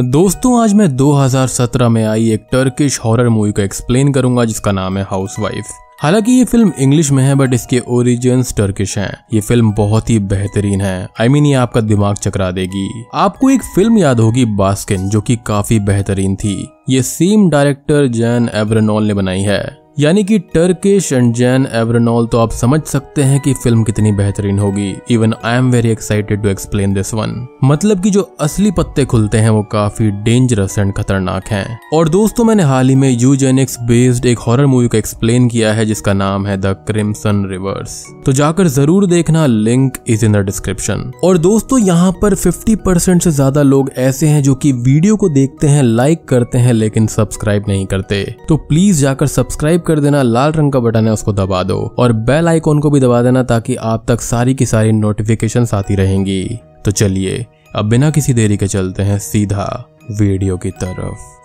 दोस्तों आज मैं 2017 में आई एक टर्किश हॉरर मूवी को एक्सप्लेन करूँगा जिसका नाम है हाउसवाइफ हालाँकि ये फ़िल्म इंग्लिश में है बट इसके ओरिजिन्स टर्किश हैं। ये फ़िल्म बहुत ही बेहतरीन है। आई I मीन mean, ये आपका दिमाग चकरा देगी। आपको एक फ़िल्म याद होगी बास्किन जो कि काफ़ी बेहतरीन थी। ये सेम डायरेक्टर जैन एब्रनॉल ने बनाई है। यानी कि टर्किश एंड जैन एवरनॉल तो आप समझ सकते हैं कि फ़िल्म कितनी बेहतरीन होगी। Even I am very excited to explain this one मतलब कि जो असली पत्ते खुलते हैं वो काफ़ी डेंजरस एंड खतरनाक हैं। और दोस्तों, मैंने हाल ही में यूजेनिक्स बेस्ड एक हॉरर मूवी को एक्सप्लेन किया है, जिसका नाम है द क्रिम्सन रिवर्स तो जाकर ज़रूर देखना link is in the description और दोस्तों, यहाँ पर 50% से ज़्यादा लोग ऐसे हैं जो कि वीडियो को देखते हैं लाइक करते हैं, लेकिन सब्सक्राइब नहीं करते। तो प्लीज़ जाकर सब्सक्राइब कर देना, लाल रंग का बटन है, उसको दबा दो। और बेल आइकॉन को भी दबा देना ताकि आप तक सारी की सारी नोटिफिकेशन आती रहेंगी। तो चलिए, अब बिना किसी देरी के चलते हैं सीधा वीडियो की तरफ़।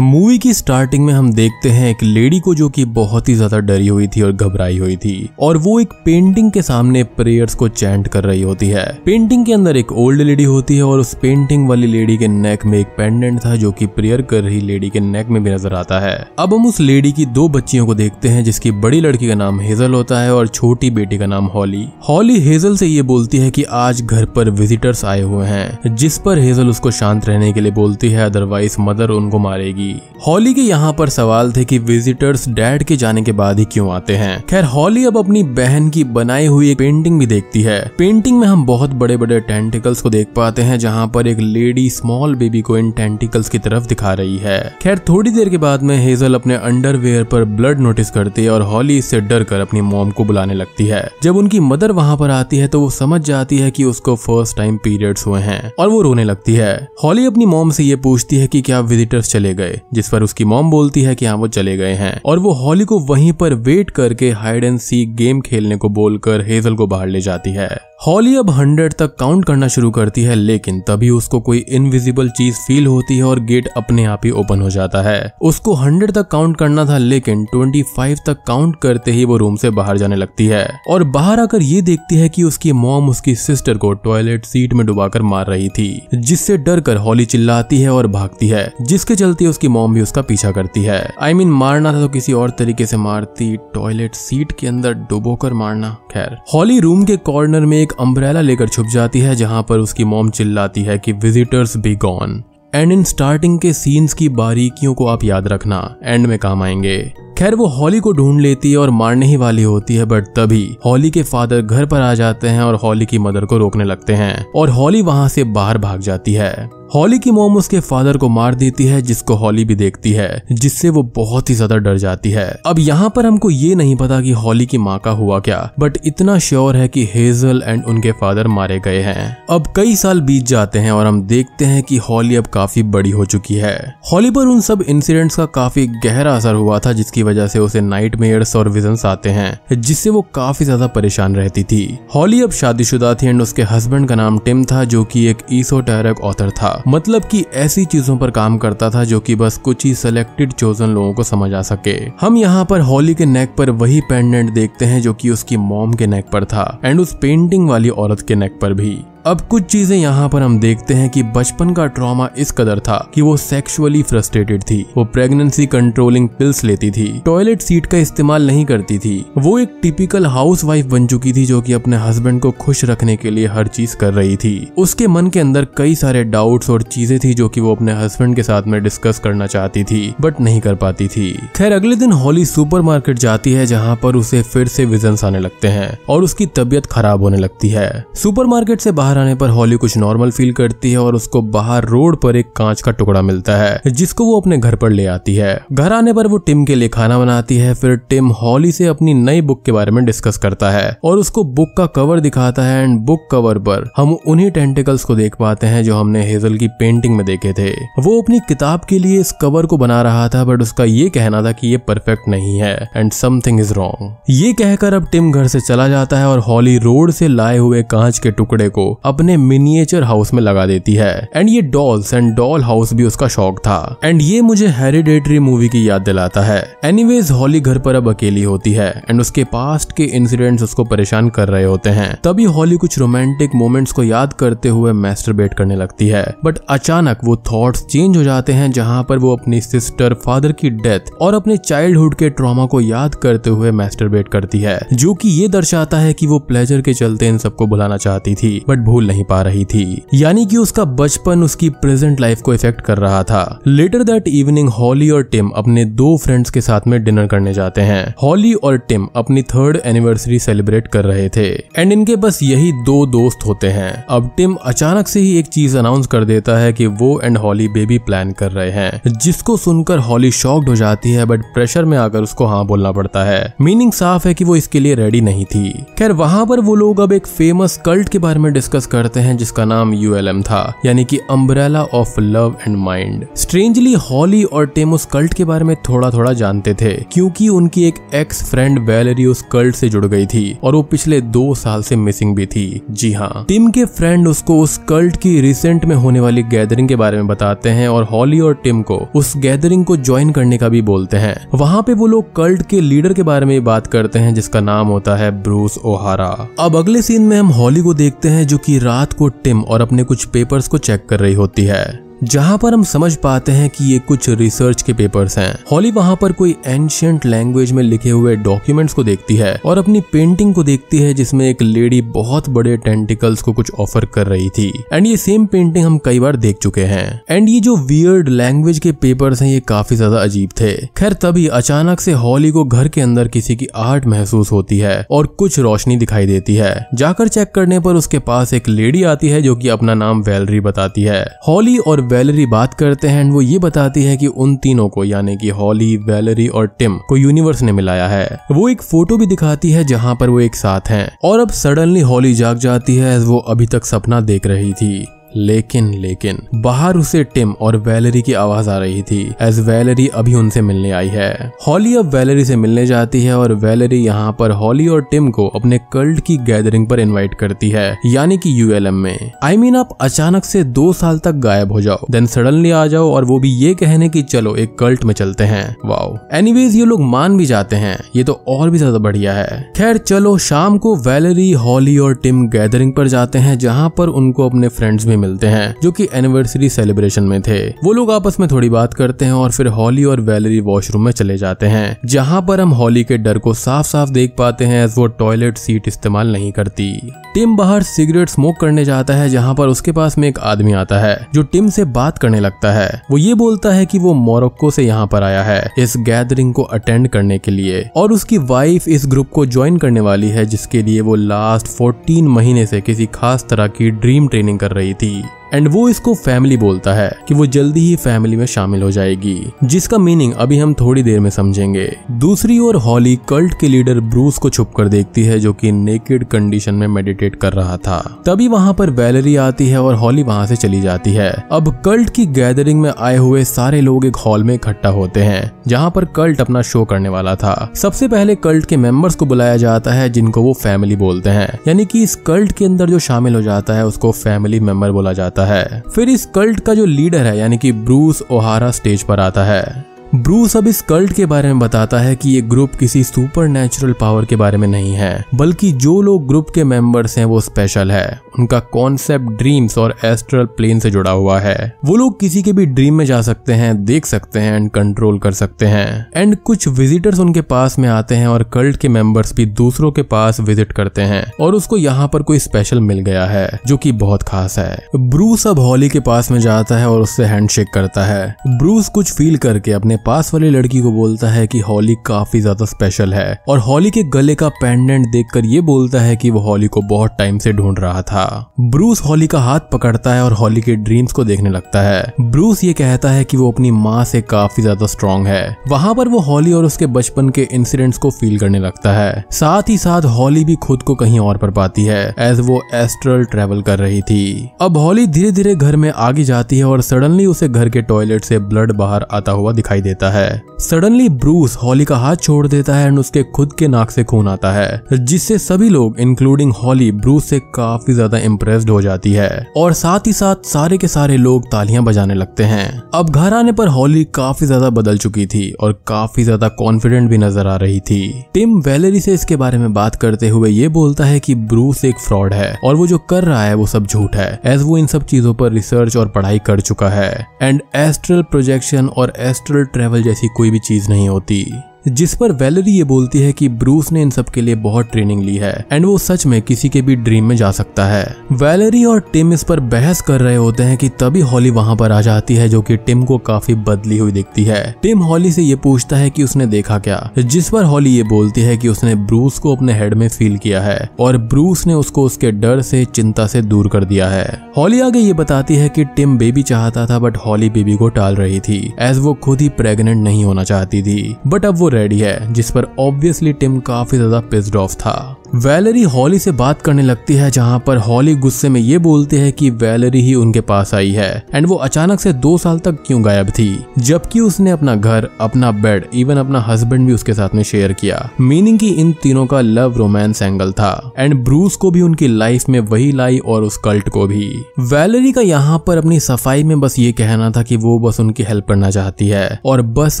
मूवी की स्टार्टिंग में हम देखते हैं एक लेडी को जो कि बहुत ही ज़्यादा डरी हुई थी और घबराई हुई थी और वो एक पेंटिंग के सामने प्रेयर्स को चैंट कर रही होती है। पेंटिंग के अंदर एक ओल्ड लेडी होती है और उस पेंटिंग वाली लेडी के नेक में एक पेंडेंट था जो कि प्रेयर कर रही लेडी के नेक में भी नज़र आता है। अब हम उस लेडी की दो बच्चियों को देखते हैं जिसकी बड़ी लड़की का नाम हेजल होता है और छोटी बेटी का नाम हॉली। हॉली हेजल से ये बोलती है कि आज घर पर विजिटर्स आए हुए हैं, जिस पर हेजल उसको शांत रहने के लिए बोलती है अदरवाइज़ मदर उनको मारेगी। होगी हॉली के यहाँ पर सवाल थे कि विजिटर्स डैड के जाने के बाद ही क्यों आते हैं। खैर, हॉली अब अपनी बहन की बनाई हुई एक पेंटिंग भी देखती है। पेंटिंग में हम बहुत बड़े बड़े टेंटिकल्स को देख पाते हैं, जहाँ पर एक लेडी स्मॉल बेबी को इन टेंटिकल्स की तरफ़ दिखा रही है। खैर, थोड़ी देर के बाद में हेजल अपने अंडरवेयर पर ब्लड नोटिस करती है और हॉली इससे डर कर अपनी मोम को बुलाने लगती है। जब उनकी मदर वहाँ पर आती है तो वो समझ जाती है कि उसको फ़र्स्ट टाइम पीरियड्स हुए हैं और वो रोने लगती है। हॉली अपनी मोम से ये पूछती है कि क्या विजिटर्स चले गए। जिस पर उसकी मॉम बोलती है कि हाँ वो चले गए हैं। और वो हॉली को वहीं पर वेट करके हाइड एंड सी गेम खेलने को बोलकर हेजल को बाहर ले जाती है। हॉली अब हंड्रेड तक काउंट करना शुरू करती है लेकिन तभी उसको कोई इनविजिबल चीज़ फील होती है और गेट अपने आप ही ओपन हो जाता है। उसको हंड्रेड तक काउंट करना था लेकिन ट्वेंटी फाइव तक काउंट करते ही वो रूम से बाहर जाने लगती है। और बाहर आकर ये देखती है कि उसकी मॉम उसकी सिस्टर को टॉयलेट सीट में डुबाकर मार रही थी जिससे डर कर हॉली चिल्लाती है और भागती है जिसके चलते उसकी मॉम भी उसका पीछा करती है। आई I मीन mean, मारना था तो किसी और तरीके से मारती टॉयलेट सीट के अंदर डुबोकर मारना खैर। हॉली रूम के कॉर्नर में एक अम्ब्रेला लेकर छुप जाती है, जहाँ पर उसकी मोम चिल्लाती है कि visitors be gone and in starting के सीन्स की बारीकियों को आप याद रखना एंड में काम आएँगे. खैर, वो हॉली को ढूंढ लेती है और मारने ही वाली होती है बट तभी हॉली के फादर घर पर आ जाते हैं और हॉली की मदर को रोकने लगते हैं और हॉली वहाँ से बाहर भाग जाती है। हॉली की मोम उसके फादर को मार देती है, जिसको हॉली भी देखती है, जिससे वो बहुत ही ज़्यादा डर जाती है। अब यहाँ पर हमको ये नहीं पता कि हॉली की माँ का हुआ क्या बट इतना श्योर है कि हेजल एंड उनके फादर मारे गए हैं। अब कई साल बीत जाते हैं और हम देखते हैं कि हॉली अब काफ़ी बड़ी हो चुकी है। हॉली पर उन सब इंसिडेंट्स का काफ़ी गहरा असर हुआ था, जिसकी वजह से उसे नाइट और विजन आते हैं, जिससे वो काफ़ी ज़्यादा परेशान रहती थी। हॉली अब शादीशुदा थी एंड उसके हस्बैंड का नाम टिम था, जो की एक ईसोटेरिक ऑथर था। मतलब कि ऐसी चीज़ों पर काम करता था जो कि बस कुछ ही सिलेक्टेड चोजन लोगों को समझ आ सके। हम यहाँ पर हॉली के नेक पर वही पेंडेंट देखते हैं जो कि उसकी मॉम के नेक पर था एंड उस पेंटिंग वाली औरत के नेक पर भी। अब कुछ चीज़ें यहाँ पर हम देखते हैं कि बचपन का ट्रॉमा इस कदर था कि वो सेक्सुअली फ्रस्ट्रेटेड थी। वो प्रेगनेंसी कंट्रोलिंग पिल्स लेती थी। टॉयलेट सीट का इस्तेमाल नहीं करती थी। वो एक टिपिकल हाउस बन चुकी थी जो कि अपने हस्बैंड को खुश रखने के लिए हर चीज़ कर रही थी। उसके मन के अंदर कई सारे डाउट्स और चीज़ें थी जो कि वो अपने हस्बैंड के साथ में डिस्कस करना चाहती थी बट नहीं कर पाती थी। खैर, अगले दिन होली सुपरमार्केट जाती है जहाँ पर उसे फिर से विजन आने लगते हैं और उसकी तबियत खराब होने लगती है। सुपरमार्केट से बाहर आने पर हॉली कुछ नॉर्मल फील करती है और उसको बाहर रोड पर एक कांच का टुकड़ा मिलता है, जिसको वो अपने घर पर ले आती है। घर आने पर वो टिम के लिए खाना बनाती है, फिर टिम हॉली से अपनी नई बुक के बारे में डिस्कस करता है और उसको बुक का कवर दिखाता है एंड बुक कवर पर हम उन्हीं टेंटिकल्स को देख पाते हैं जो हमने हेजल की पेंटिंग में देखे थे। वो अपनी किताब के लिए इस कवर को बना रहा था, बट उसका ये कहना था कि ये परफेक्ट नहीं है एंड समथिंग इज़ रॉन्ग। ये कहकर अब टिम घर से चला जाता है और हॉली रोड से लाए हुए कांच के टुकड़े को अपने मिनिएचर हाउस में लगा देती है। एंड ये डॉल्स एंड डॉल हाउस भी उसका शौक था। एंड ये मुझे हेरिडेटरी मूवी की याद दिलाता है। एनीवेज हॉली घर पर अब अकेली होती है। एंड उसके पास्ट के इंसिडेंट्स उसको परेशान कर रहे होते हैं। तभी हॉली कुछ रोमांटिक मोमेंट्स को याद करते हुए मैस्टरबेट करने लगती है। बट अचानक वो थॉट्स चेंज हो जाते हैं, जहाँ पर वो अपनी सिस्टर फादर की डेथ और अपने चाइल्डहुड के ट्रॉमा को याद करते हुए मैस्टरबेट करती है। जो कि ये दर्शाता है कि वो प्लेजर के चलते इन सबको बुलाना चाहती थी। बट भूल नहीं पा रही थी। यानी कि उसका बचपन उसकी प्रेजेंट लाइफ को इफ़ेक्ट कर रहा था। लेटर दैट इवनिंग हॉली और टिम अपने दो फ्रेंड्स के साथ में डिनर करने जाते हैं। हॉली और टिम अपनी थर्ड एनिवर्सरी सेलिब्रेट कर रहे थे। एंड इनके बस यही दो दोस्त होते हैं। अब टिम अचानक से ही एक चीज़ अनाउंस कर देता है कि वो एंड हॉली बेबी प्लान कर रहे हैं। जिसको सुनकर हॉली शॉक्ड हो जाती है बट प्रेशर में आकर उसको हाँ बोलना पड़ता है। मीनिंग साफ़ है कि वो इसके लिए रेडी नहीं थी। खैर, वहाँ पर वो लोग अब एक फ़ेमस कल्ट के बारे में डिस्कस करते हैं, जिसका नाम यूएलएम था, यानी कि umbrella of love and mind strangely Holly और टिम उस कल्ट के बारे में थोड़ा थोड़ा जानते थे, क्योंकि उनकी एक एक्स फ्रेंड वैलरी उस कल्ट से जुड़ गई थी, और वो पिछले दो साल से मिसिंग भी थी। जी हाँ। टिम के फ्रेंड उसको उस कल्ट की रिसेंट में होने वाली गैदरिंग के बारे में बताते हैं, और हॉली और टिम को उस गैदरिंग को ज्वाइन करने का भी बोलते हैं। वहाँ पे वो लोग कल्ट के लीडर के बारे में बात करते हैं, जिसका नाम होता है ब्रूस ओहारा अब अगले सीन में हम हॉली को देखते हैं, जो कि रात को टिम और अपने कुछ पेपर्स को चेक कर रही होती है। जहाँ पर हम समझ पाते हैं कि ये कुछ रिसर्च के पेपर्स हैं। हॉली वहाँ पर कोई एंशियंट लैंग्वेज में लिखे हुए डॉक्यूमेंट्स को देखती है और अपनी पेंटिंग को देखती है जिसमें एक लेडी बहुत बड़े टेंटिकल्स को कुछ ऑफ़र कर रही थी। एंड ये सेम पेंटिंग हम कई बार देख चुके हैं। एंड ये जो वियर्ड लैंग्वेज के पेपर्स हैं, ये काफ़ी ज़्यादा अजीब थे। खैर, तभी अचानक से हॉली को घर के अंदर किसी की आर्ट महसूस होती है और कुछ रोशनी दिखाई देती है। जाकर चेक करने पर उसके पास एक लेडी आती है जो कि अपना नाम वेलरी बताती है। हॉली और वैलरी बात करते हैं वो ये बताती है कि उन तीनों को, यानी कि हॉली वेलरी और टिम, को यूनिवर्स ने मिलाया है। वो एक फ़ोटो भी दिखाती है जहाँ पर वो एक साथ हैं। और अब सडनली हॉली जाग जाती है, वो अभी तक सपना देख रही थी। लेकिन लेकिन बाहर उसे टिम और वैलरी की आवाज़ आ रही थी एज वैलरी अभी उनसे मिलने आई है। हॉली अब वैलरी से मिलने जाती है और वैलरी यहाँ पर हॉली और टिम को अपने कल्ट की गैदरिंग पर इनवाइट करती है यानी कि यूएलएम में। आई I मीन mean, आप अचानक से दो साल तक गायब हो जाओ देन सडनली आ जाओ और वो भी ये कहने की चलो एक कल्ट में चलते हैं। वाओ एनीवेज ये लोग मान भी जाते हैं ये तो और भी ज़्यादा बढ़िया है। खैर चलो शाम को वैलरी हॉली और टिम गैदरिंग पर जाते हैं जहाँ पर उनको अपने फ्रेंड्स भी मिलते हैं, जो कि एनिवर्सरी सेलिब्रेशन में थे। वो लोग आपस में थोड़ी बात करते हैं और फिर हॉली और वैलरी वॉशरूम में चले जाते हैं, जहाँ पर हम हॉली के डर को साफ़ साफ़ देख पाते हैं वो टॉयलेट सीट इस्तेमाल नहीं करती। टिम बाहर सिगरेट स्मोक करने जाता है, जहाँ पर उसके पास में एक आदमी आता है, जो टिम से बात करने लगता है। वो ये बोलता है की वो मोरक्को से यहाँ पर आया है, इस गैदरिंग को अटेंड करने के लिए, और उसकी वाइफ इस ग्रुप को ज्वाइन करने वाली है, जिसके लिए वो लास्ट 14 महीने से किसी खास तरह की ड्रीम ट्रेनिंग कर रही थी। hati. एंड वो इसको फैमिली बोलता है कि वो जल्दी ही फैमिली में शामिल हो जाएगी, जिसका मीनिंग अभी हम थोड़ी देर में समझेंगे। दूसरी ओर हॉली कल्ट के लीडर ब्रूस को छुप कर देखती है, जो कि नेकेड कंडीशन में मेडिटेट कर रहा था। तभी वहाँ पर वैलरी आती है और हॉली वहाँ से चली जाती है। अब कल्ट की गैदरिंग में आए हुए सारे लोग एक हॉल में इकट्ठा होते हैं, जहाँ पर कल्ट अपना शो करने वाला था। सबसे पहले कल्ट के मेंबर्स को बुलाया जाता है, जिनको वो फैमिली बोलते हैं। यानी कि इस कल्ट के अंदर जो शामिल हो जाता है, उसको फैमिली मेंबर बोला जाता जाता है। फिर इस कल्ट का जो लीडर है, यानी कि ब्रूस ओहारा स्टेज पर आता है। ब्रूस अब इस कल्ट के बारे में बताता है कि ये ग्रुप किसी सुपर पावर के बारे में नहीं है, बल्कि जो लोग ग्रुप के मेंबर्स हैं वो स्पेशल है। उनका कॉन्सेप्ट ड्रीम्स और एस्ट्रल प्लेन से जुड़ा हुआ है। वो लोग किसी के भी ड्रीम में जा सकते हैं, देख सकते हैं एंड कंट्रोल कर सकते हैं। एंड कुछ विजिटर्स उनके पास में आते हैं और कल्ट के मेंबर्स भी दूसरों के पास विज़िट करते हैं। और उसको यहाँ पर कोई स्पेशल मिल गया है, जो की बहुत खास है। ब्रूस अब हॉली के पास में जाता है और उससे हैंडशेक करता है। ब्रूस कुछ फील करके अपने पास वाली लड़की को बोलता है कि हॉली काफ़ी ज़्यादा स्पेशल है। और हॉली के गले का पेंडेंट देखकर ये बोलता है कि वो हॉली को बहुत टाइम से ढूंढ रहा था। ब्रूस हॉली का हाथ पकड़ता है और हॉली के ड्रीम्स को देखने लगता है। ब्रूस ये कहता है कि वो अपनी माँ से काफ़ी ज़्यादा स्ट्रॉन्ग है। वहाँ पर वो हॉली और उसके बचपन के इंसिडेंट्स को फील करने लगता है। साथ ही साथ हॉली भी खुद को कहीं और पर पाती है एज वो एस्ट्रल ट्रेवल कर रही थी। अब हॉली धीरे धीरे घर में आगे जाती है और सडनली उसे घर के टॉयलेट से ब्लड बाहर आता हुआ दिखाई देता है। सडनली ब्रूस हॉली का हाथ छोड़ देता है एंड उसके खुद के नाक से खून आता है, जिससे सभी लोग इंक्लूडिंग हॉली ब्रूस से काफ़ी ज़्यादा इम्प्रेस्ड हो जाती है। और साथ ही साथ सारे के सारे लोग तालियाँ बजाने लगते हैं। अब घर आने पर हॉली काफ़ी ज़्यादा बदल चुकी थी और काफ़ी ज़्यादा कॉन्फिडेंट भी नज़र आ रही थी। टिम वेलेरी से इसके बारे में बात करते हुए ये बोलता है कि ब्रूस एक फ्रॉड है और वो जो कर रहा है वो सब झूठ है एज वो इन सब चीज़ों पर रिसर्च और पढ़ाई कर चुका है। एंड एस्ट्रल प्रोजेक्शन और एस्ट्रल ट्रेवल जैसी कोई भी चीज़ नहीं होती। जिस पर वेलरी ये बोलती है कि ब्रूस ने इन सब के लिए बहुत ट्रेनिंग ली है, एंड वो सच में किसी के भी ड्रीम में जा सकता है। वेलरी और टिम इस पर बहस कर रहे होते हैं कि तभी हॉली वहाँ पर आ जाती है जो कि टिम को काफ़ी बदली हुई दिखती है। टिम हॉली से ये पूछता है कि उसने देखा क्या? जिस पर हॉली ये बोलती है कि उसने ब्रूस को अपने हेड में फील किया है, और ब्रूस ने उसको उसके डर से, चिंता से दूर कर दिया है। हॉली आगे ये बताती है कि टिम बेबी चाहता था, बट हॉली बेबी को टाल रही थी, एज वो खुद ही प्रेग्नेंट नहीं होना चाहती थी। बट अब वो रेडी है जिस पर ऑब्वियसली टिम काफ़ी ज़्यादा पिस्ड ऑफ़ था। वैलरी हॉली से बात करने लगती है, जहाँ पर हॉली गुस्से में ये बोलते हैं कि वैलरी ही उनके पास आई है। एंड वो अचानक से दो साल तक क्यों गायब थी? जबकि उसने अपना घर, अपना बेड इवन अपना हस्बैंड भी उसके साथ में शेयर किया। मीनिंग की इन तीनों का लव रोमांस एंगल था। एंड ब्रूस को भी उनकी लाइफ में वही लाई और उस कल्ट को भी। वैलरी का यहाँ पर अपनी सफ़ाई में बस ये कहना था कि वो बस उनकी हेल्प करना चाहती है। और बस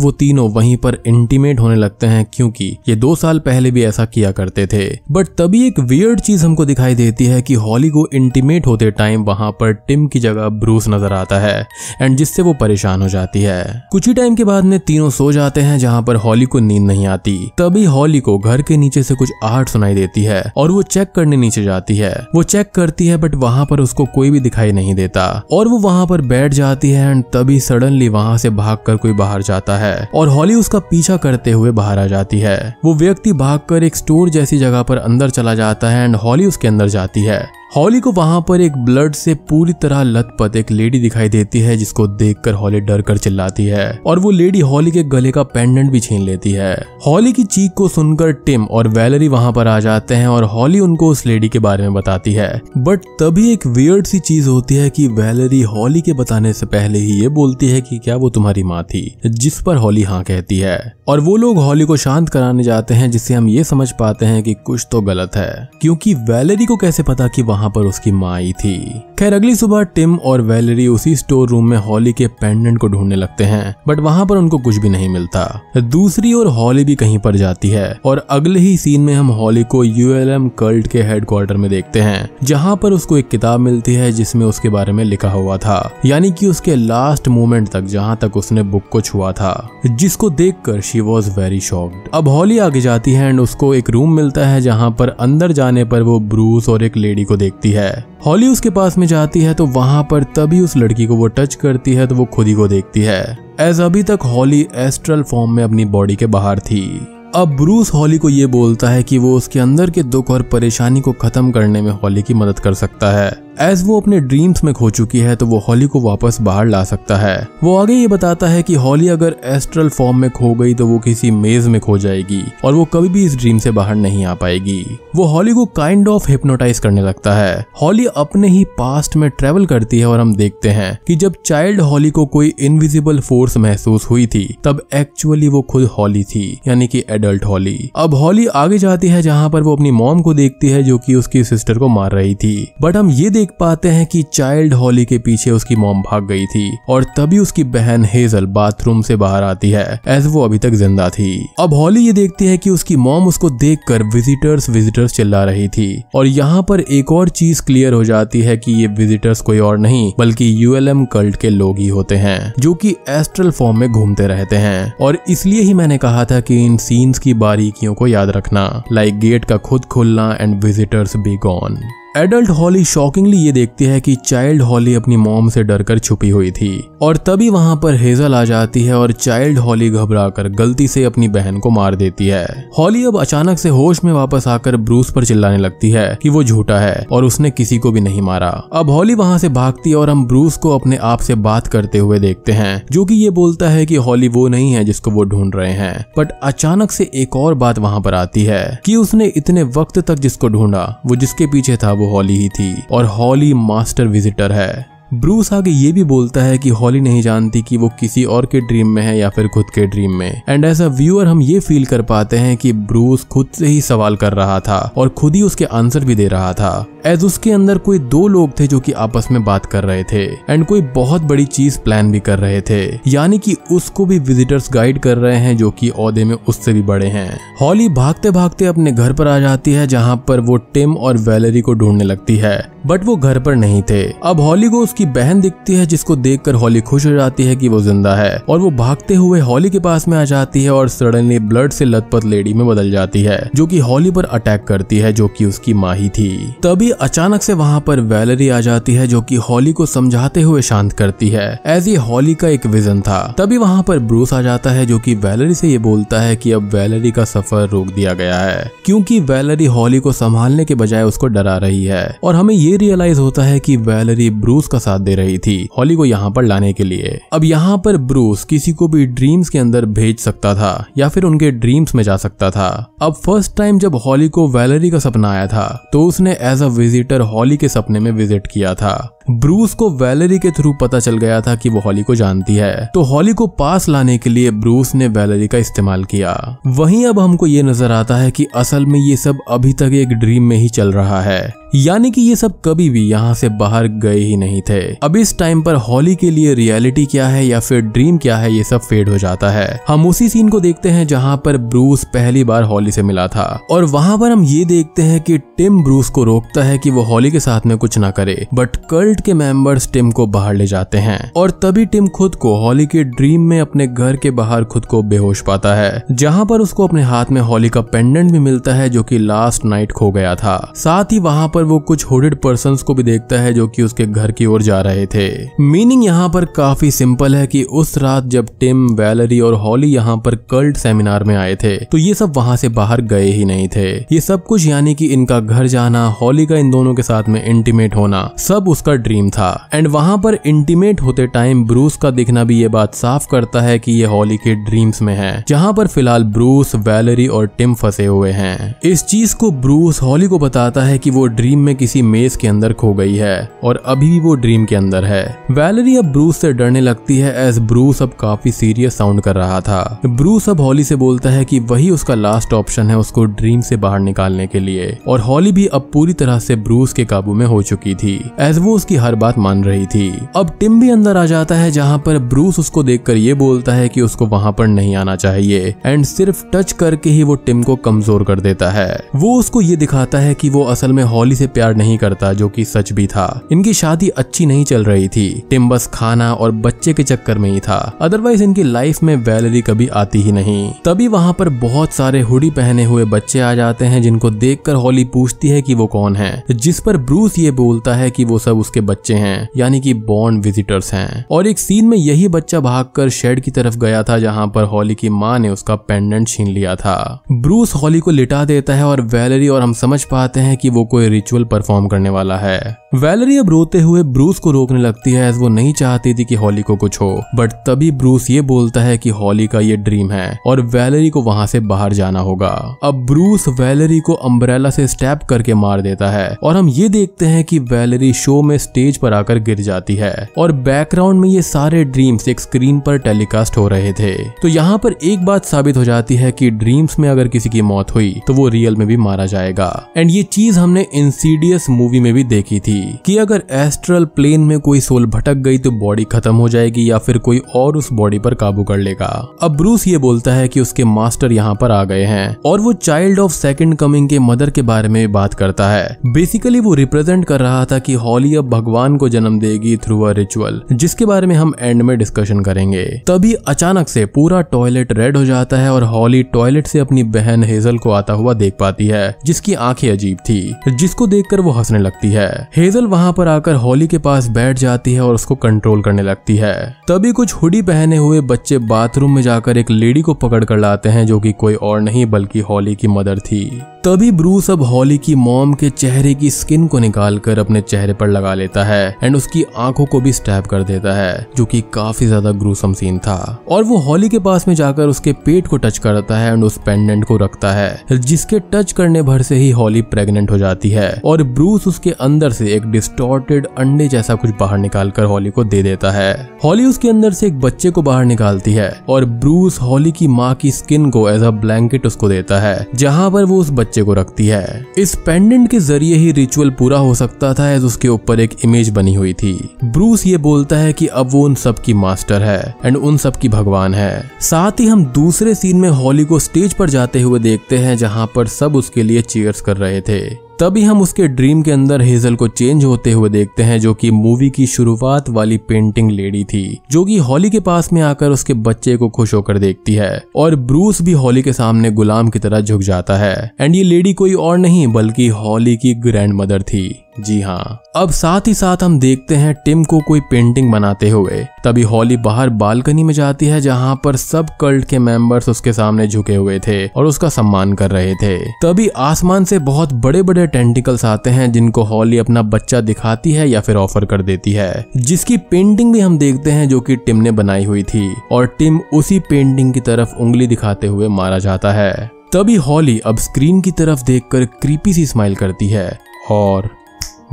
वो तीनों वहीं पर इंटीमेट होने लगते हैं, क्योंकि ये दो साल पहले भी ऐसा किया करते थे। बट तभी एक वियर्ड चीज़ हमको दिखाई देती है कि हॉली को इंटीमेट होते टाइम वहाँ पर टिम की जगह ब्रूस नज़र आता है एंड जिससे वो परेशान हो जाती है। कुछ ही टाइम के बाद में तीनों सो जाते हैं, जहाँ पर हॉली को नींद नहीं आती। तभी हॉली को घर के नीचे से कुछ आहट सुनाई देती है, और वो चेक करने नीचे जाती है। वो चेक करती है बट वहाँ पर उसको कोई भी दिखाई नहीं देता। और वो वहाँ पर बैठ जाती है एंड तभी सडनली वहाँ से भागकर कोई बाहर जाता है, और हॉली उसका पीछा करते हुए बाहर आ जाती है। वो व्यक्ति भागकर एक स्टोर जैसी जगह पर अंदर चला जाता है एंड हॉली उसके अंदर जाती है। हॉली को वहाँ पर एक ब्लड से पूरी तरह लथपथ एक लेडी दिखाई देती है, जिसको देखकर हॉली डर कर चिल्लाती है, और वो लेडी हॉली के गले का पेंडेंट भी छीन लेती है। हॉली की चीख को सुनकर टिम और वैलरी वहाँ पर आ जाते हैं और हॉली उनको उस लेडी के बारे में बताती है। बट तभी एक वियर्ड सी चीज़ होती है कि वैलरी हॉली के बताने से पहले ही ये बोलती है कि क्या वो तुम्हारी माँ थी, जिस पर हॉली हाँ कहती है। और वो लोग हॉली को शांत कराने जाते हैं, जिससे हम ये समझ पाते हैं कि कुछ तो गलत है। क्योंकि वैलरी को कैसे पता कि वहाँ पर उसकी माँ आई थी। खैर, अगली सुबह टिम और वैलरी उसी स्टोर रूम में हॉली के पेंडेंट को ढूँढने लगते हैं, बट वहाँ पर उनको कुछ भी नहीं मिलता। दूसरी ओर हॉली भी कहीं पर जाती है, और अगले ही सीन में हम हॉली को यूएलएम कल्ट के हेडक्वार्टर में देखते हैं, जहाँ पर उसको एक किताब मिलती है जिसमें उसके बारे में लिखा हुआ था, यानी कि उसके लास्ट मोमेंट तक जहाँ तक उसने बुक को छुआ था, जिसको देखकर शी वॉज़ वेरी शॉक्ड अब हॉली आगे जाती है एंड उसको एक रूम मिलता है जहाँ पर अंदर जाने पर वो ब्रूस और एक लेडी को देखती है। हॉली उसके पास में जाती है तो वहाँ पर तभी उस लड़की को वो टच करती है तो वो खुद ही को देखती है। एज अभी तक हॉली एस्ट्रल फॉर्म में अपनी बॉडी के बाहर थी। अब ब्रूस हॉली को ये बोलता है कि वो उसके अंदर के दुख और परेशानी को खत्म करने में हॉली की मदद कर सकता है। एज वो अपने ड्रीम्स में खो चुकी है तो वो हॉली को वापस बाहर ला सकता है। वो आगे ये बताता है कि हॉली अगर एस्ट्रल फॉर्म में खो गई तो वो किसी मेज में खो जाएगी, और वो कभी भी इस ड्रीम से बाहर नहीं आ पाएगी। वो हॉली को काइंड ऑफ़ हिप्नोटाइज करने लगता है। हॉली अपने ही पास्ट में ट्रेवल करती है, और हम देखते हैं कि जब चाइल्ड हॉली को कोई इनविजिबल फोर्स महसूस हुई थी, तब एक्चुअली वो खुद हॉली थी, यानी कि एडल्ट हॉली अब हॉली आगे जाती है, जहाँ पर वो अपनी मॉम को देखती है, जो कि उसकी सिस्टर को मार रही थी। बट हम ये देख पाते हैं कि चाइल्ड हॉली के पीछे उसकी मॉम भाग गई थी और तभी उसकी बहन हेजल बाथरूम से बाहर आती है एज वो अभी तक ज़िंदा थी। अब हॉली ये देखती है कि उसकी मॉम उसको देखकर विजिटर्स विजिटर्स चिल्ला रही थी। और यहाँ पर एक और चीज़ क्लियर हो जाती है कि ये विजिटर्स कोई और नहीं, बल्कि यूएलएम कल्ट के लोग ही होते हैं, जो कि एस्ट्रल फॉर्म में घूमते रहते हैं। और इसलिए ही मैंने कहा था कि इन सीन्स की बारीकियों को याद रखना लाइक गेट का खुद खुलना and visitors be gone adult Holly shockingly ये देखती है कि चाइल्ड हॉली अपनी मॉम से डरकर छुपी हुई थी और तभी वहाँ पर हेजल आ जाती है और चाइल्ड हॉली घबराकर गलती से अपनी बहन को मार देती है। हॉली अब अचानक से होश में वापस आकर ब्रूस पर चिल्लाने लगती है कि वो झूठा है और उसने किसी को भी नहीं मारा। अब हॉली वहाँ से भागती है और हम ब्रूस को अपने आप से बात करते हुए देखते हैं, जो कि ये बोलता है कि हॉली वो नहीं है जिसको वो ढूंढ रहे हैं। बट अचानक से एक और बात वहाँ पर आती है कि उसने इतने वक्त तक जिसको ढूंढा, वो जिसके पीछे था, वो हॉली ही थी और हॉली मास्टर विजिटर है। ब्रूस आगे ये भी बोलता है कि हॉली नहीं जानती कि वो किसी और के ड्रीम में है या फिर खुद के ड्रीम में। एंड एज अ व्यूअर हम ये फील कर पाते हैं कि ब्रूस खुद से ही सवाल कर रहा था और खुद ही उसके आंसर भी दे रहा था। एज उसके अंदर कोई दो लोग थे जो कि आपस में बात कर रहे थे। एंड कोई बहुत बड़ी चीज़ प्लान भी कर रहे थे। यानी कि उसको भी विजिटर्स गाइड कर रहे हैं जो कि औदे में उससे भी बड़े हैं। हॉली भागते भागते अपने घर पर आ जाती है, जहाँ पर वो टिम और वेलरी को ढूँढने लगती है। बट वो घर पर नहीं थे। अब हॉली को उसकी बहन दिखती है, जिसको देखकर हॉली खुश हो जाती है कि वो ज़िंदा है। और वो भागते हुए हॉली के पास में आ जाती है और सडनली ब्लड से लथपथ लेडी में बदल जाती है, जो की हॉली पर अटैक करती है, जो की उसकी माँ ही थी। तभी अचानक से वहाँ पर वेलरी आ जाती है, जो की हॉली को समझाते हुए शांत करती है। एज ये हॉली का एक विजन था। तभी वहाँ पर ब्रूस आ जाता है, जो कि वैलरी से ये बोलता है कि अब वैलरी का सफ़र रोक दिया गया है, क्योंकि वेलरी हॉली को संभालने के बजाय उसको डरा रही है। और हमें ये रियलाइज़ होता है कि वैलरी ब्रूस का साथ दे रही थी हॉली को यहाँ पर लाने के लिए। अब यहाँ पर ब्रूस किसी को भी ड्रीम्स के अंदर भेज सकता था, या फिर उनके ड्रीम्स में जा सकता था। अब फ़र्स्ट टाइम जब हॉली को वैलरी का सपना आया था तो उसने एज अ विजिटर हॉली के सपने में विज़िट किया था। ब्रूस को वैलरी के थ्रू पता चल गया था कि वो हॉली को जानती है। तो हॉली को पास लाने के लिए ब्रूस ने वैलरी का इस्तेमाल किया। वहीं अब हमको ये नज़र आता है कि असल में ये सब अभी तक एक ड्रीम में ही चल रहा है। यानी कि ये सब कभी भी यहाँ से बाहर गए ही नहीं थे। अब इस टाइम पर हॉली के लिए रियलिटी क्या है या फिर ड्रीम क्या है ये सब फेड हो जाता है। हम उसी सीन को देखते हैं जहाँ पर ब्रूस पहली बार हॉली से मिला था। और वहाँ पर हम ये देखते हैं कि टिम ब्रूस को रोकता है कि वो हॉली के साथ में कुछ ना करे। बट कल्ट के मेंबर्स टिम को बाहर ले जाते हैं और तभी टिम खुद को हॉली के ड्रीम में अपने घर के बाहर खुद को बेहोश पाता है, जहाँ पर उसको अपने हाथ में हॉली का पेंडेंट भी मिलता है जो कि लास्ट नाइट खो गया था। साथ ही वहाँ पर वो कुछ हुडेड पर्सन को भी देखता है जो कि उसके घर की ओर जा रहे थे। मीनिंग यहाँ पर काफ़ी सिंपल है कि उस रात जब टिम वैलरी और हॉली यहाँ पर कल्ट सेमिनार में आए थे तो ये सब वहाँ से बाहर गए ही नहीं थे। ये सब कुछ यानी कि इनका घर जाना हॉली का इन दोनों के साथ में इंटीमेट होना, सब उसका ड्रीम था। एंड वहाँ पर इंटीमेट होते टाइम ब्रूस का दिखना भी ये बात साफ़ करता है कि ये हॉली के ड्रीम्स में है, जहाँ पर फ़िलहाल ब्रूस वैलरी और टिम फंसे हुए हैं। इस चीज़ को ब्रूस हॉली को बताता है कि वो ड्रीम में किसी मेज के अंदर खो गई है, और अभी भी वो ड्रीम के अंदर है। वैलरी अब ब्रूस से डरने लगती है एज ब्रूस अब काफ़ी सीरियस साउंड कर रहा था। ब्रूस अब हॉली से बोलता है कि वही उसका लास्ट ऑप्शन है उसको ड्रीम से बाहर निकालने के लिए, और हॉली भी अब पूरी तरह से ब्रूस के काबू में हो चुकी थी। एज वो उसकी हर बात मान रही थी। अब टिम भी अंदर आ जाता है, जहाँ पर ब्रूस उसको देखकर ये बोलता है कि उसको वहाँ पर नहीं आना चाहिए। एंड सिर्फ़ टच करके ही वो टिम को कमज़ोर कर देता है। वो उसको ये दिखाता है कि वो असल में हॉली से प्यार नहीं करता, जो कि सच भी था। इनकी शादी अच्छी नहीं चल रही थी। टिम बस खाना और बच्चे के चक्कर में ही था। अदरवाइज़ इनकी लाइफ में वैलरी कभी आती ही नहीं। तभी वहाँ पर बहुत सारे हुडी पहने हुए बच्चे आ जाते हैं, जिनको देखकर हॉली पूछती है कि वो कौन है। जिस पर ब्रूस ये बोलता है कि वो सब उसके बच्चे हैं, यानी कि बॉन्ड विजिटर्स हैं। और एक सीन में यही बच्चा भागकर शेड की तरफ़ गया था, जहाँ पर हॉली की माँ ने उसका पेंडेंट छीन लिया था। ब्रूस हॉली को लिटा देता है और वैलरी और हम समझ पाते हैं कि वो कोई रिचुअल परफॉर्म करने वाला है। वैलरी अब रोते हुए ब्रूस को रोकने लगती है एज वो नहीं चाहती थी कि हॉली को कुछ हो। बट तभी ब्रूस ये बोलता है कि हॉली का ये ड्रीम है, और वैलरी को वहाँ से बाहर जाना होगा। अब ब्रूस वैलरी को अम्ब्रेला से स्टैप करके मार देता है, और हम ये देखते हैं कि वैलरी शो में स्टेज पर आकर गिर जाती है और बैकग्राउंड में ये सारे ड्रीम्स एक स्क्रीन पर टेलीकास्ट हो रहे थे। तो यहाँ पर एक बात साबित हो जाती है कि ड्रीम्स में अगर किसी की मौत हुई तो वो रियल में भी मारा जाएगा। एंड ये चीज़ हमने इंसीडियस मूवी में भी देखी थी कि अगर एस्ट्रल प्लेन में कोई सोल भटक गई तो बॉडी खत्म हो जाएगी या फिर कोई और उस बॉडी पर काबू कर लेगा। अब ब्रूस ये बोलता है कि उसके मास्टर यहाँ पर आ गए हैं और वो चाइल्ड ऑफ़ सेकंड कमिंग के मदर के बारे में बात करता है। बेसिकली वो रिप्रेजेंट कर रहा था कि हॉली अब भगवान को जन्म देगी थ्रू अ रिचुअल जिसके बारे में हम एंड में डिस्कशन करेंगे। तभी अचानक से पूरा टॉयलेट रेड हो जाता है और हॉली टॉयलेट से अपनी बहन हेजल को आता हुआ देख पाती है, जिसकी आँखें अजीब थी, जिसको देखकर वो हंसने लगती है। हेजल वहाँ पर आकर हॉली के पास बैठ जाती है और उसको कंट्रोल करने लगती है। तभी कुछ हुडी पहने हुए बच्चे बाथरूम में जाकर एक लेडी को पकड़ कर लाते हैं, जो कि कोई और नहीं, बल्कि हॉली की मदर थी। तभी ब्रूस अब हॉली की मॉम के चेहरे की स्किन को निकाल कर अपने चेहरे पर लगा लेता है एंड उसकी आँखों को भी स्टैप कर देता है, जो कि काफ़ी ज़्यादा ग्रूसम सीन था। और वो हॉली के पास में जाकर उसके पेट को टच करता है एंड उस पेंडेंट को रखता है, जिसके टच करने भर से ही हॉली प्रेग्नेंट हो जाती है और ब्रूस उसके अंदर से एक डिस्टॉर्टेड अंडे जैसा कुछ बाहर निकाल कर हॉली को दे देता है। हॉली उसके अंदर से एक बच्चे को बाहर निकालती है और ब्रूस हॉली की माँ की स्किन को एज अ ब्लैंकेट उसको देता है, जहाँ पर वो उस बच्चे को रखती है। इस पेंडेंट के ज़रिए ही रिचुअल पूरा हो सकता था एज उसके ऊपर एक इमेज बनी हुई थी। ब्रूस ये बोलता है कि अब वो उन सबकी मास्टर है एंड उन सबकी भगवान है। साथ ही हम दूसरे सीन में हॉली को स्टेज पर जाते हुए देखते हैं, जहाँ पर सब उसके लिए चीयर्स कर रहे थे। तभी हम उसके ड्रीम के अंदर हेजल को चेंज होते हुए देखते हैं, जो कि मूवी की शुरुआत वाली पेंटिंग लेडी थी, जो कि हॉली के पास में आकर उसके बच्चे को खुश होकर देखती है, और ब्रूस भी हॉली के सामने गुलाम की तरह झुक जाता है। एंड ये लेडी कोई और नहीं, बल्कि हॉली की ग्रैंड मदर थी। जी हाँ। अब साथ ही साथ हम देखते हैं टिम को कोई पेंटिंग बनाते हुए। तभी हॉली बाहर बालकनी में जाती है जहाँ पर सब कल्ट के मेंबर्स उसके सामने झुके हुए थे और उसका सम्मान कर रहे थे। तभी आसमान से बहुत बड़े बड़े टेंटिकल्स आते हैं जिनको हॉली अपना बच्चा दिखाती है या फिर ऑफ़र कर देती है। जिसकी पेंटिंग भी हम देखते हैं जो कि टिम ने बनाई हुई थी और टिम उसी पेंटिंग की तरफ़ उंगली दिखाते हुए मारा जाता है। तभी हॉली अब स्क्रीन की तरफ़ देखकर क्रीपी सी स्माइल करती है और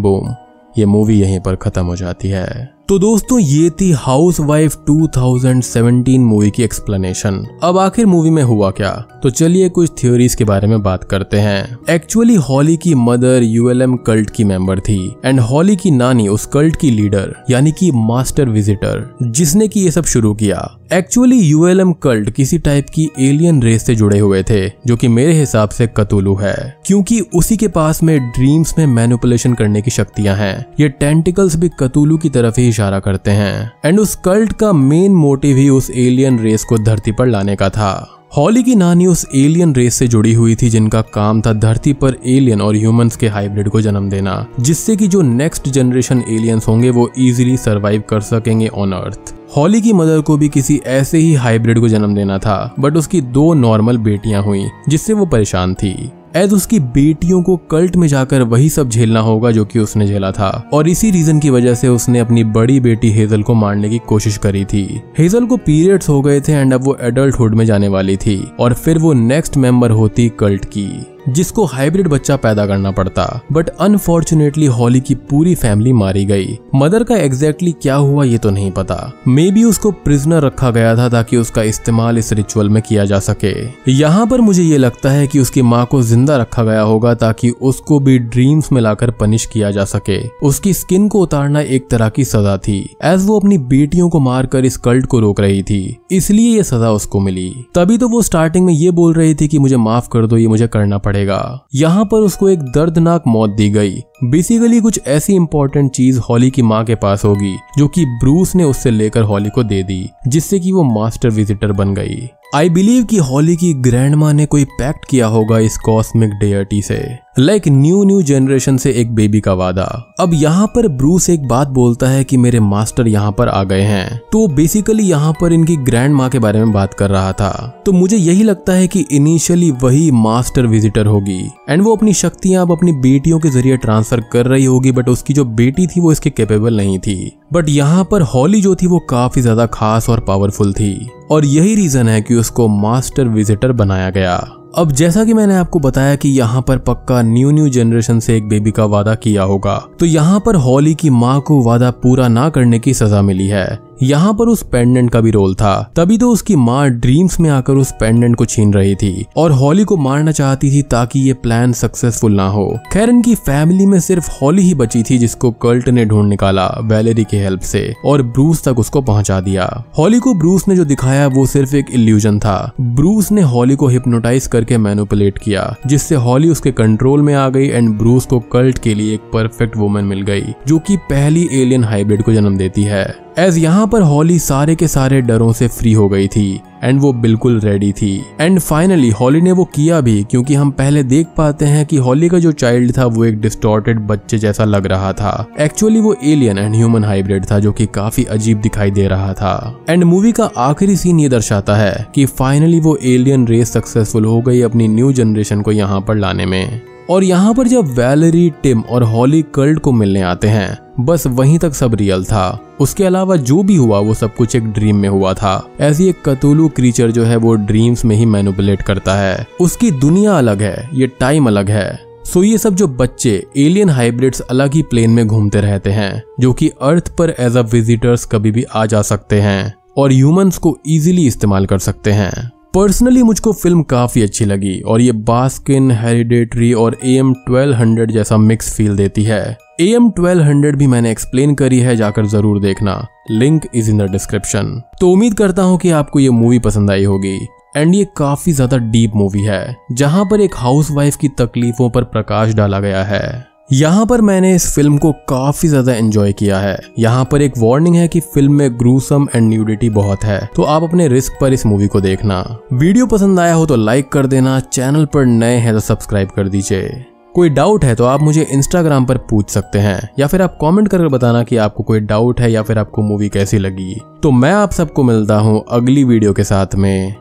बूम ये मूवी यहीं पर खत्म हो जाती है। तो दोस्तों, ये थी हाउस वाइफ 2017 मूवी की एक्सप्लेनेशन अब आखिर मूवी में हुआ क्या? तो चलिए कुछ थ्योरीज के बारे में बात करते हैं। एक्चुअली हॉली की मदर यूएलएम कल्ट की मेंबर थी। एंड हॉली की नानी उस कल्ट की लीडर यानी कि मास्टर विजिटर जिसने की ये सब शुरू किया। एक्चुअली यूएलएम कल्ट किसी टाइप की एलियन रेस से जुड़े हुए थे, जो कि मेरे हिसाब से कतुलू है, क्योंकि उसी के पास में ड्रीम्स में मैनुपुलेशन करने की शक्तियाँ हैं। ये टेंटिकल्स भी कतुलू की तरफ़ ही इशारा करते हैं। एंड उस कल्ट का मेन मोटिव ही उस एलियन रेस को धरती पर लाने का था। हॉली की नानी उस एलियन रेस से जुड़ी हुई थी, जिनका काम था धरती पर एलियन और ह्यूमंस के हाइब्रिड को जन्म देना, जिससे कि जो नेक्स्ट जनरेशन एलियंस होंगे वो इजीली सरवाइव कर सकेंगे ऑन अर्थ हॉली की मदर को भी किसी ऐसे ही हाइब्रिड को जन्म देना था बट उसकी दो नॉर्मल बेटियाँ हुई, जिससे वो परेशान थी। एज उसकी बेटियों को कल्ट में जाकर वही सब झेलना होगा जो कि उसने झेला था। और इसी रीजन की वजह से उसने अपनी बड़ी बेटी हेजल को मारने की कोशिश करी थी। हेजल को पीरियड्स हो गए थे एंड अब वो एडल्टहुड में जाने वाली थी। और फिर वो नेक्स्ट मेंबर होती कल्ट की। जिसको हाइब्रिड बच्चा पैदा करना पड़ता। बट अनफॉर्चुनेटली हॉली की पूरी फैमिली मारी गई। मदर का एग्जैक्टली exactly क्या हुआ ये तो नहीं पता। मे बी उसको प्रिजनर रखा गया था ताकि उसका इस्तेमाल इस रिचुअल में किया जा सके। यहाँ पर मुझे ये लगता है कि उसकी माँ को ज़िंदा रखा गया होगा ताकि उसको भी ड्रीम्स में लाकर पनिश किया जा सके। उसकी स्किन को उतारना एक तरह की सजा थी। एज वो अपनी बेटियों को मारकर इस कल्ट को रोक रही थी, इसलिए ये सजा उसको मिली। तभी तो वो स्टार्टिंग में ये बोल रही थी कि मुझे माफ़ कर दो, ये मुझे करना पड़ा। पड़ेगा। यहाँ पर उसको एक दर्दनाक मौत दी गई। बेसिकली कुछ ऐसी इंपॉर्टेंट चीज़ हॉली की माँ के पास होगी, जो कि ब्रूस ने उससे लेकर हॉली को दे दी, जिससे कि वो मास्टर विजिटर बन गई। आई बिलीव कि हॉली की ग्रैंड माँ ने कोई पैक्ट किया होगा इस कॉस्मिक डेयर्टी से। लाइक न्यू न्यू जनरेशन से एक बेबी का वादा। अब यहाँ पर ब्रूस एक बात बोलता है कि मेरे मास्टर यहाँ पर आ गए हैं। तो बेसिकली यहाँ पर इनकी ग्रैंड माँ के बारे में बात कर रहा था। तो मुझे यही लगता है कि इनिशियली वही मास्टर विजिटर होगी। एंड वो अपनी शक्तियाँ अब अपनी बेटियों के ज़रिए ट्रांसफ़र कर रही होगी बट उसकी जो बेटी थी वो इसके कैपेबल नहीं थी। बट यहाँ पर हॉली जो थी वो काफ़ी ज़्यादा खास और पावरफुल थी। और यही रीजन है कि उसको मास्टर विजिटर बनाया गया। अब जैसा कि मैंने आपको बताया कि यहाँ पर पक्का न्यू न्यू जनरेशन से एक बेबी का वादा किया होगा तो यहाँ पर हॉली की माँ को वादा पूरा ना करने की सजा मिली है। यहाँ पर उस पेंडेंट का भी रोल था। तभी तो उसकी माँ ड्रीम्स में आकर उस पेंडेंट को छीन रही थी और हॉली को मारना चाहती थी ताकि ये प्लान सक्सेसफुल ना हो। खैर, इनकी फैमिली में सिर्फ़ हॉली ही बची थी जिसको कल्ट ने ढूंढ निकाला वैलेरी की हेल्प से और ब्रूस तक उसको पहुँचा दिया। हॉली को ब्रूस ने जो दिखाया वो सिर्फ़ एक इल्यूजन था। ब्रूस ने हॉली को हिप्नोटाइज करके मैनुपुलेट किया, जिससे हॉली उसके कंट्रोल में आ गई एंड ब्रूस को कल्ट के लिए एक परफेक्ट वुमन मिल गई, जो की पहली एलियन हाइब्रिड को जन्म देती है। एज यहाँ पर हॉली सारे के सारे डरों से फ्री हो गई थी एंड वो बिल्कुल रेडी थी। एंड फाइनली हॉली ने वो किया भी, क्योंकि हम पहले देख पाते हैं कि हॉली का जो चाइल्ड था, वो एक डिस्टोर्टेड बच्चे जैसा लग रहा था। एक्चुअली वो एलियन एंड ह्यूमन हाइब्रिड था, जो कि काफ़ी अजीब दिखाई दे रहा था। एंड मूवी का आखिरी सीन ये दर्शाता है कि फाइनली वो एलियन रेस सक्सेसफुल हो गई अपनी न्यू जनरेशन को यहाँ पर लाने में। और यहाँ पर जब वैलरी टिम और हॉली कर्ल्ड को मिलने आते हैं बस वहीं तक सब रियल था। उसके अलावा जो भी हुआ, वो सब कुछ एक ड्रीम में हुआ था। ऐसी एक कतुलू क्रीचर जो है, वो ड्रीम्स में ही मैनुपुलेट करता है। उसकी दुनिया अलग है, ये टाइम अलग है। सो ये सब जो बच्चे एलियन हाइब्रिड्स अलग ही प्लेन में घूमते रहते हैं, जो कि अर्थ पर एज अ विजिटर्स कभी भी आ जा सकते हैं, और ह्यूमंस को इजीली इस्तेमाल कर सकते हैं। पर्सनली मुझको फ़िल्म काफ़ी अच्छी लगी, और ये बास्किन हेरिडेटरी और ए एम ट्वेल्व हंड्रेड जैसा मिक्स फील देती है। ए एम ट्वेल्व हंड्रेड भी मैंने एक्सप्लेन करी है, जाकर ज़रूर देखना। Link is in the description तो उम्मीद करता हूँ कि आपको ये मूवी पसंद आई होगी। एंड ये काफ़ी ज़्यादा डीप मूवी है, जहाँ पर एक हाउसवाइफ की तकलीफों पर प्रकाश डाला गया है। यहाँ पर मैंने इस फ़िल्म को काफ़ी ज़्यादा एंजॉय किया है। यहाँ पर एक वार्निंग है कि फ़िल्म में ग्रूसम एंड न्यूडिटी बहुत है तो आप अपने रिस्क पर इस मूवी को देखना। वीडियो पसंद आया हो तो लाइक कर देना चैनल पर नए हैं तो सब्सक्राइब कर दीजिए। कोई डाउट है तो आप मुझे इंस्टाग्राम पर पूछ सकते हैं, या फिर आप कमेंट करके बताना कि आपको कोई डाउट है या फिर आपको मूवी कैसी लगी। तो मैं आप सबको मिलता हूँ अगली वीडियो के साथ में।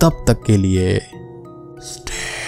तब तक के लिए स्टे